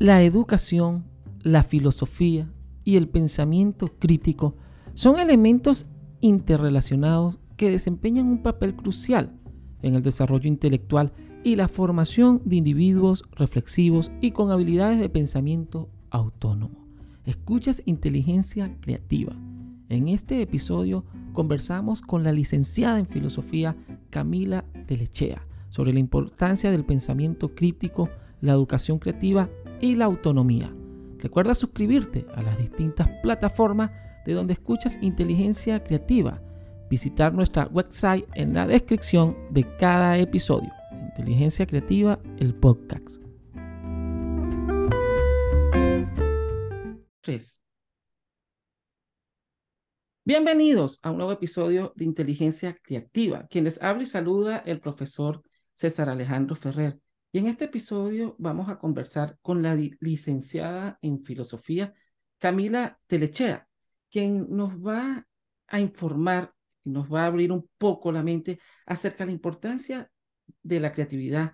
La educación, la filosofía y el pensamiento crítico son elementos interrelacionados que desempeñan un papel crucial en el desarrollo intelectual y la formación de individuos reflexivos y con habilidades de pensamiento autónomo. Escuchas inteligencia creativa. En este episodio conversamos con la licenciada en filosofía Camila Telechea sobre la importancia del pensamiento crítico, la educación creativa y la autonomía. Recuerda suscribirte a las distintas plataformas de donde escuchas inteligencia creativa. Visitar nuestra website en la descripción de cada episodio. Inteligencia creativa, el podcast. 3. Bienvenidos a un nuevo episodio de Inteligencia Creativa. Quien les habla y saluda el profesor César Alejandro Ferrer. Y en este episodio vamos a conversar con la licenciada en filosofía Camila Telechea, quien nos va a informar y nos va a abrir un poco la mente acerca de la importancia de la creatividad,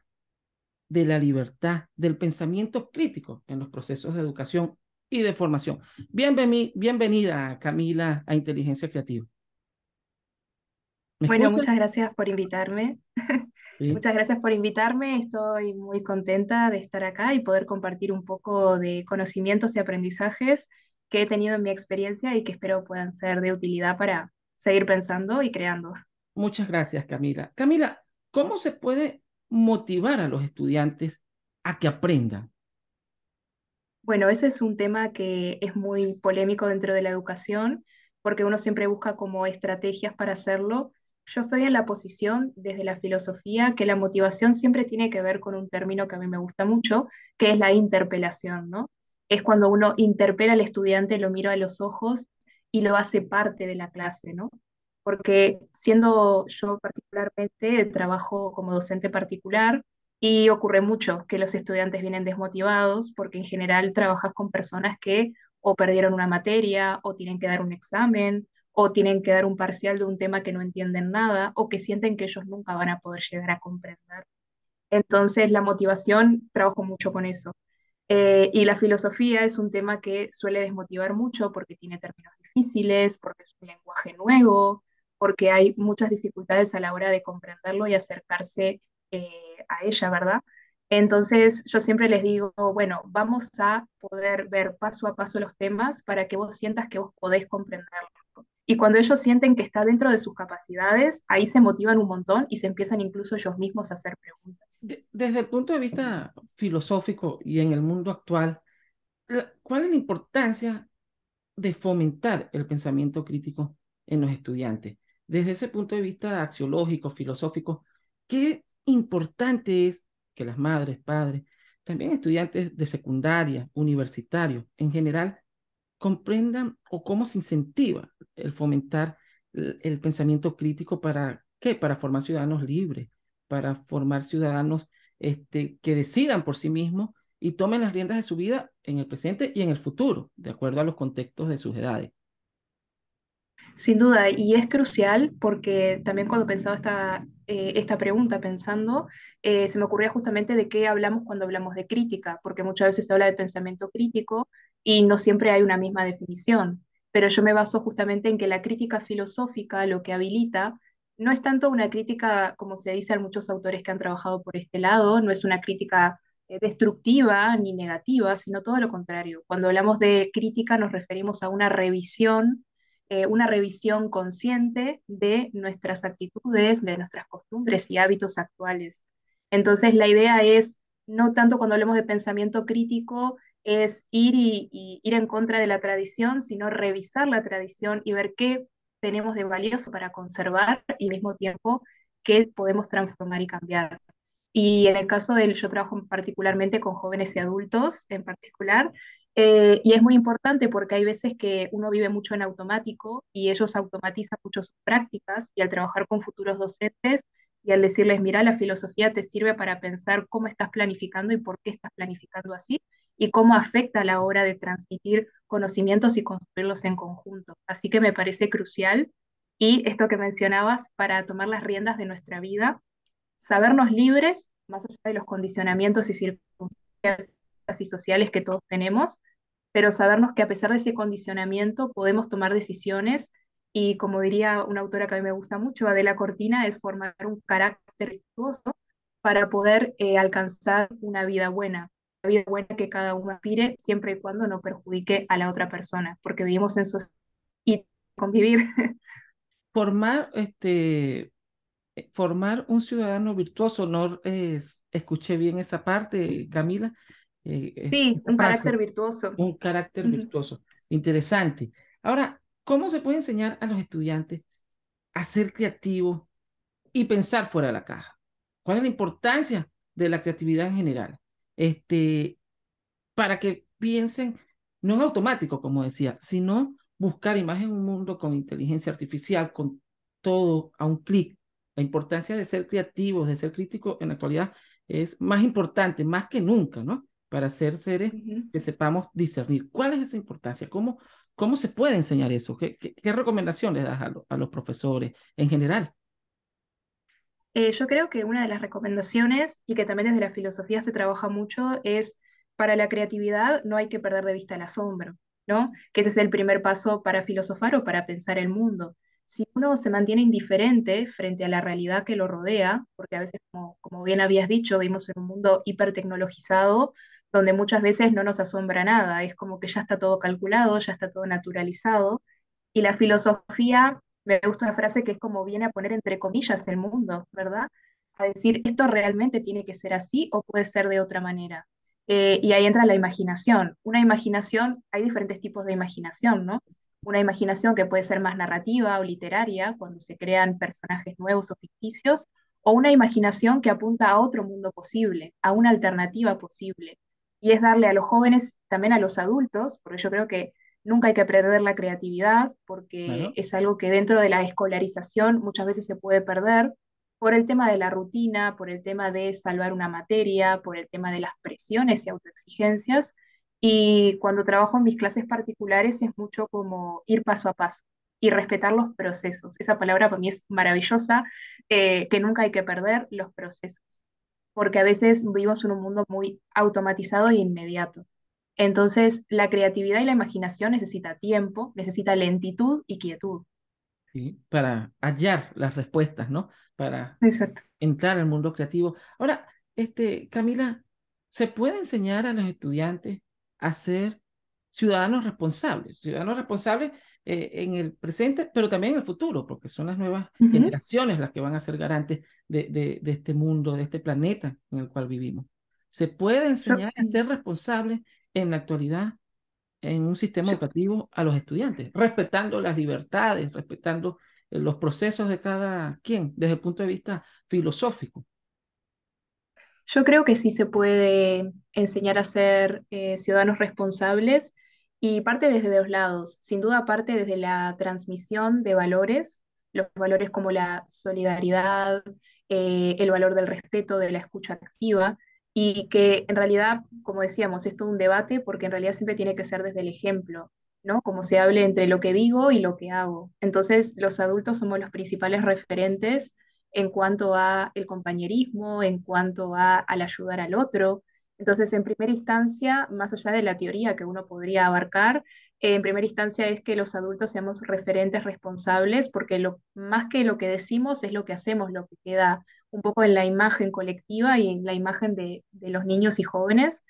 de la libertad, del pensamiento crítico en los procesos de educación y de formación. bienvenida, Camila, a Inteligencia Creativa. Bueno, muchas gracias por invitarme. Muchas gracias por invitarme. Estoy muy contenta de estar acá y poder compartir un poco de conocimientos y aprendizajes que he tenido en mi experiencia y que espero puedan ser de utilidad para seguir pensando y creando. Muchas gracias, Camila. Camila, ¿cómo se puede motivar a los estudiantes a que aprendan? Bueno, ese es un tema que es muy polémico dentro de la educación, porque uno siempre busca como estrategias para hacerlo, yo estoy en la posición desde la filosofía que la motivación siempre tiene que ver con un término que a mí me gusta mucho, que es la interpelación, ¿no? Es cuando uno interpela al estudiante, lo mira a los ojos y lo hace parte de la clase, ¿no? Porque siendo yo particularmente, trabajo como docente particular y ocurre mucho que los estudiantes vienen desmotivados porque en general trabajas con personas que o perdieron una materia o tienen que dar un examen o tienen que dar un parcial de un tema que no entienden nada o que sienten que ellos nunca van a poder llegar a comprender. Entonces, la motivación, trabajo mucho con eso. Eh, y la filosofía es un tema que suele desmotivar mucho porque tiene términos difíciles, porque es un lenguaje nuevo, porque hay muchas dificultades a la hora de comprenderlo y acercarse eh, a ella, ¿verdad? Entonces yo siempre les digo, bueno, vamos a poder ver paso a paso los temas para que vos sientas que vos podés comprenderlo. Y cuando ellos sienten que está dentro de sus capacidades, ahí se motivan un montón y se empiezan incluso ellos mismos a hacer preguntas. Desde el punto de vista filosófico y en el mundo actual, ¿cuál es la importancia de fomentar el pensamiento crítico en los estudiantes? Desde ese punto de vista axiológico, filosófico, ¿qué importante es que las madres, padres, también estudiantes de secundaria, universitarios, en general, comprendan o cómo se incentiva el fomentar el, pensamiento crítico para qué? Para formar ciudadanos libres, para formar ciudadanos este, que decidan por sí mismos y tomen las riendas de su vida en el presente y en el futuro, de acuerdo a los contextos de sus edades. Sin duda, y es crucial porque también cuando pensaba esta, eh, esta pregunta, pensando, eh, se me ocurría justamente de qué hablamos cuando hablamos de crítica, porque muchas veces se habla de pensamiento crítico y no siempre hay una misma definición. Pero yo me baso justamente en que la crítica filosófica lo que habilita no es tanto una crítica, como se dice a muchos autores que han trabajado por este lado, no es una crítica eh, destructiva ni negativa, sino todo lo contrario. Cuando hablamos de crítica nos referimos a una revisión eh, una revisión consciente de nuestras actitudes, de nuestras costumbres y hábitos actuales. Entonces, la idea es, no tanto cuando hablamos de pensamiento crítico, es ir y, ir en contra de la tradición, sino revisar la tradición y ver qué tenemos de valioso para conservar y al mismo tiempo qué podemos transformar y cambiar. Y en el caso del, yo trabajo particularmente con jóvenes y adultos en particular, eh, y es muy importante porque hay veces que uno vive mucho en automático y ellos automatizan mucho sus prácticas y al trabajar con futuros docentes y al decirles, mira, la filosofía te sirve para pensar cómo estás planificando y por qué estás planificando así y cómo afecta a la hora de transmitir conocimientos y construirlos en conjunto. Así que me parece crucial y esto que mencionabas para tomar las riendas de nuestra vida, sabernos libres más allá de los condicionamientos y circunstancias y sociales que todos tenemos, pero sabernos que a pesar de ese condicionamiento podemos tomar decisiones y como diría una autora que a mí me gusta mucho, Adela Cortina, es formar un carácter virtuoso para poder eh, alcanzar una vida buena, vida buena que cada uno aspire siempre y cuando no perjudique a la otra persona, porque vivimos en sociedad y convivir. Formar, este, eh, formar un ciudadano virtuoso, no escuché bien esa parte, Camila. Eh, sí, un carácter virtuoso. Un carácter virtuoso. Interesante. Ahora, ¿cómo se puede enseñar a los estudiantes a ser creativos y pensar fuera de la caja? ¿Cuál es la importancia de la creatividad en general? Este, para que piensen, no en automático, como decía, sino buscar imagen un mundo con inteligencia artificial, con todo a un clic. La importancia de ser creativos, de ser críticos en la actualidad es más importante, más que nunca, ¿no? Para ser seres que sepamos discernir. ¿Cuál es esa importancia? ¿Cómo, cómo se puede enseñar eso? ¿Qué, qué, recomendación das a, a, los profesores en general? Eh, yo creo que una de las recomendaciones, y que también desde la filosofía se trabaja mucho, es para la creatividad no hay que perder de vista el asombro. ¿no? Que ese es el primer paso para filosofar o para pensar el mundo. Si uno se mantiene indiferente frente a la realidad que lo rodea, porque a veces, como, como bien habías dicho, vivimos en un mundo hipertecnologizado, donde muchas veces no nos asombra nada, es como que ya está todo calculado, ya está todo naturalizado, y la filosofía, me gusta una frase que es como viene a poner entre comillas el mundo, ¿verdad? A decir, esto realmente tiene que ser así o puede ser de otra manera. Eh, y ahí entra la imaginación. Una imaginación, hay diferentes tipos de imaginación, ¿no? Una imaginación que puede ser más narrativa o literaria, cuando se crean personajes nuevos o ficticios, o una imaginación que apunta a otro mundo posible, a una alternativa posible. Y es darle a los jóvenes, también a los adultos, porque yo creo que nunca hay que perder la creatividad, porque es algo que dentro de la escolarización muchas veces se puede perder, por el tema de la rutina, por el tema de salvar una materia, por el tema de las presiones y autoexigencias. Y cuando trabajo en mis clases particulares es mucho como ir paso a paso y respetar los procesos. Esa palabra para mí es maravillosa, eh, que nunca hay que perder los procesos, porque a veces vivimos en un mundo muy automatizado e inmediato. Entonces, la creatividad y la imaginación necesita tiempo, necesita lentitud y quietud para hallar las respuestas, ¿no? Para entrar al mundo creativo. Ahora, este, Camila, ¿se puede enseñar a los estudiantes a ser ciudadanos responsables? Ciudadanos responsables eh, en el presente, pero también en el futuro, porque son las nuevas generaciones las que van a ser garantes de, de, este mundo, de este planeta en el cual vivimos. ¿Se puede enseñar a ser responsables en la actualidad en un sistema educativo a los estudiantes, respetando las libertades, respetando eh, los procesos de cada quien desde el punto de vista filosófico. Yo creo que sí se puede enseñar a ser eh, ciudadanos responsables y parte desde dos lados. Sin duda parte desde la transmisión de valores, los valores como la solidaridad, eh, el valor del respeto, de la escucha activa, y que en realidad, como decíamos, es todo un debate porque en realidad siempre tiene que ser desde el ejemplo, ¿no? Como se hable entre lo que digo y lo que hago. Entonces, los adultos somos los principales referentes en cuanto a el compañerismo, en cuanto a al ayudar al otro. Entonces, en primera instancia, más allá de la teoría que uno podría abarcar, en primera instancia es que los adultos seamos referentes responsables, porque lo, más que lo que decimos es lo que hacemos, lo que queda un poco en la imagen colectiva y en la imagen de, los niños y jóvenes.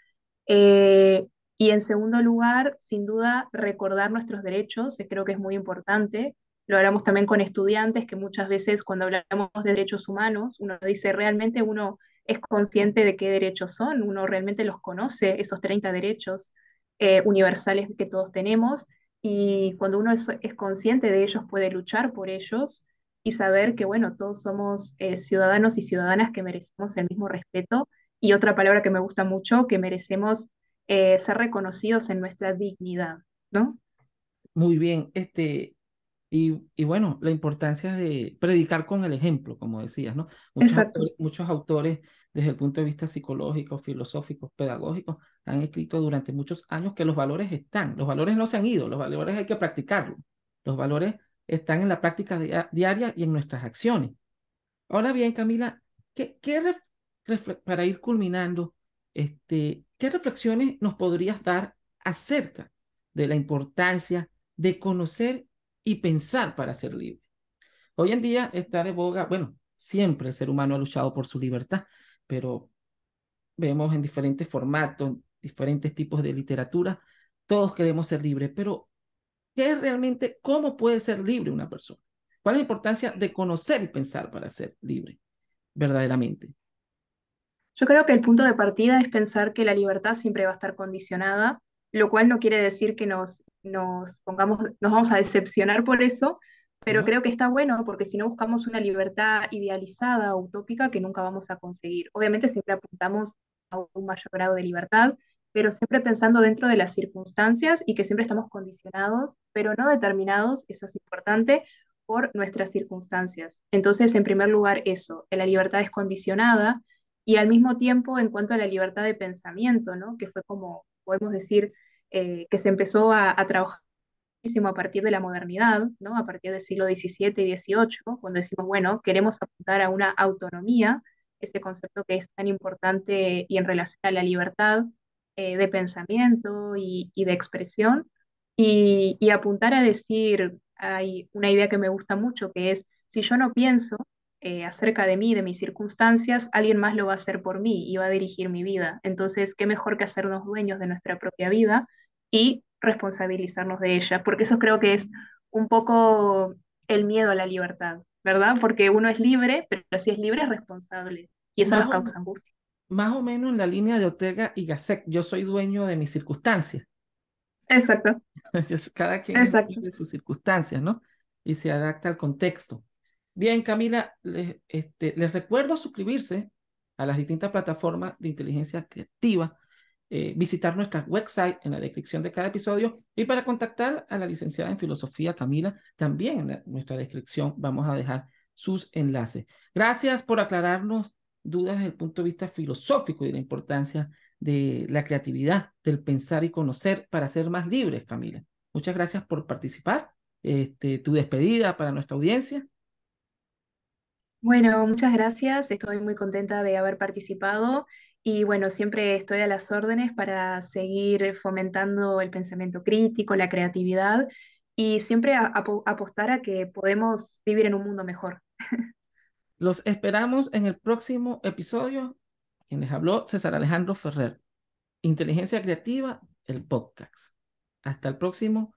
Eh, y en segundo lugar, sin duda, recordar nuestros derechos, creo que es muy importante. Lo hablamos también con estudiantes, que muchas veces cuando hablamos de derechos humanos, uno dice, realmente uno es consciente de qué derechos son, uno realmente los conoce, esos 30 derechos eh, universales que todos tenemos, y cuando uno es, es consciente de ellos puede luchar por ellos y saber que, bueno, todos somos eh, ciudadanos y ciudadanas que merecemos el mismo respeto. Y otra palabra que me gusta mucho, que merecemos eh, ser reconocidos en nuestra dignidad, ¿no? Muy bien, este, y, y, bueno, la importancia de predicar con el ejemplo, como decías, ¿no? Muchos autores, muchos autores, desde el punto de vista psicológico, filosófico, pedagógico, han escrito durante muchos años que los valores están, los valores no se han ido, los valores hay que practicarlos, los valores están en la práctica diaria y en nuestras acciones. Ahora bien, Camila, ¿qué, para ir culminando, este, ¿qué reflexiones nos podrías dar acerca de la importancia de conocer y pensar para ser libre? Hoy en día está de boga, bueno, siempre el ser humano ha luchado por su libertad, pero vemos en diferentes formatos, diferentes tipos de literatura, todos queremos ser libres, pero ¿qué es realmente, cómo puede ser libre una persona? ¿Cuál es la importancia de conocer y pensar para ser libre verdaderamente? Yo creo que el punto de partida es pensar que la libertad siempre va a estar condicionada, lo cual no quiere decir que nos, nos pongamos, nos vamos a decepcionar por eso, pero creo que está bueno porque si no buscamos una libertad idealizada, utópica, que nunca vamos a conseguir. Obviamente siempre apuntamos a un mayor grado de libertad, pero siempre pensando dentro de las circunstancias y que siempre estamos condicionados, pero no determinados, eso es importante, por nuestras circunstancias. Entonces, en primer lugar, eso, la libertad es condicionada y al mismo tiempo en cuanto a la libertad de pensamiento, ¿no? que fue como, podemos decir, eh, que se empezó a, a trabajar a partir de la modernidad, ¿no? a partir del siglo XVII y XVIII, cuando decimos, bueno, queremos apuntar a una autonomía, ese concepto que es tan importante y en relación a la libertad eh, de pensamiento y, de expresión, y, apuntar a decir, hay una idea que me gusta mucho, que es, si yo no pienso eh, acerca de mí, de mis circunstancias, alguien más lo va a hacer por mí y va a dirigir mi vida. Entonces, ¿qué mejor que hacernos dueños de nuestra propia vida y responsabilizarnos de ella, porque eso creo que es un poco el miedo a la libertad, ¿verdad? Porque uno es libre, pero si es libre es responsable y eso nos causa angustia. Más o menos en la línea de Ortega y Gasset, yo soy dueño de mis circunstancias. Exacto. Cada quien Exacto. de sus circunstancias, ¿no? Y se adapta al contexto. Bien, Camila, les, este, les recuerdo suscribirse a las distintas plataformas de inteligencia creativa eh, visitar nuestra website en la descripción de cada episodio y para contactar a la licenciada en filosofía Camila, también en nuestra descripción vamos a dejar sus enlaces. Gracias por aclararnos dudas desde el punto de vista filosófico y de la importancia de la creatividad, del pensar y conocer para ser más libres, Camila. Muchas gracias por participar. Este, tu despedida para nuestra audiencia. Bueno, muchas gracias. Estoy muy contenta de haber participado y bueno, siempre estoy a las órdenes para seguir fomentando el pensamiento crítico, la creatividad y siempre apostar a que podemos vivir en un mundo mejor. Los esperamos en el próximo episodio. Quien les habló, César Alejandro Ferrer. Inteligencia Creativa, el podcast. Hasta el próximo